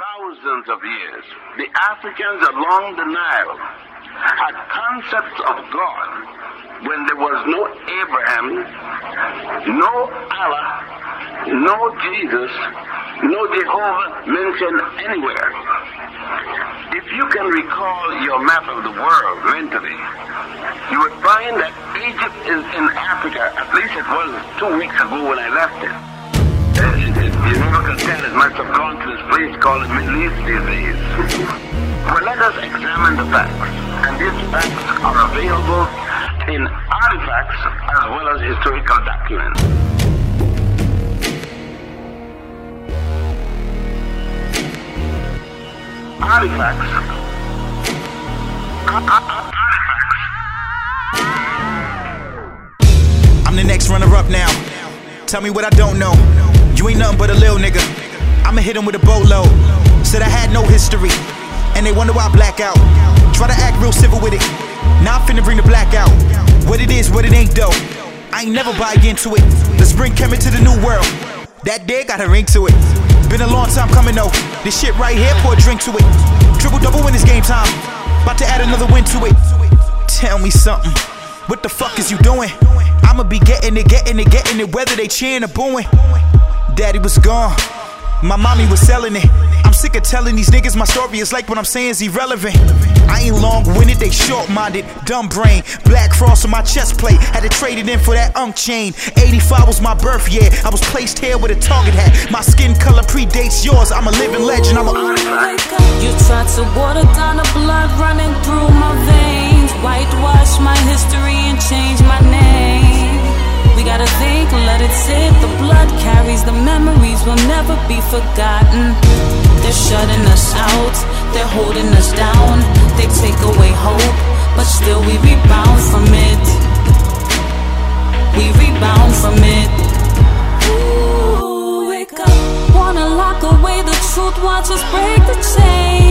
thousands of years, the Africans along the Nile had concepts of God when there was no Abraham, no Allah, no Jesus, no Jehovah mentioned anywhere. If you can recall your map of the world mentally, you would find that Egypt is in Africa. At least it was two weeks ago when I left it. Tell as much subconscious the Middle East these. Well, let us examine the facts. And these facts are available in artifacts as well as historical documents. Artifacts. I'm the next runner up now. Tell me what I don't know. You ain't nothing but a little nigga. I'ma hit him with a boatload. Said I had no history, and they wonder why I black out. Try to act real civil with it. Now I'm finna bring the black out. What it is, what it ain't though. I ain't never buy into it. Let's bring Kemet to the new world. That day got a ring to it. Been a long time coming though. This shit right here, pour a drink to it. Triple double when it's game time. About to add another win to it. Tell me something. What the fuck is you doing? I'ma be getting it, getting it, getting it, whether they cheering or booing. Daddy was gone. My mommy was selling it. I'm sick of telling these niggas my story. It's like what I'm saying is irrelevant. I ain't long winded, they short minded, dumb brain. Black cross on my chest plate, had to trade it in for that ankh chain. 85 was my birth year, I was placed here with a target hat. My skin color predates yours, I'm a living legend, I'm a. You tried to water down the blood running through my veins, whitewash my history and change it sit. The blood carries the memories, will never be forgotten. They're shutting us out, they're holding us down. They take away hope, but still we rebound from it. We rebound from it. Ooh, wake up. Wanna lock away the truth, watch us break the chains.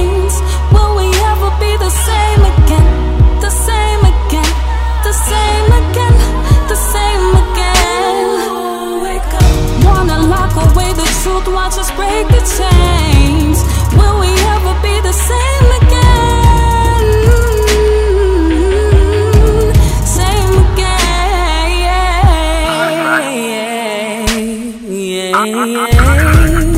just break the chains? Will we ever be the same again? Same again. Yeah, yeah, yeah.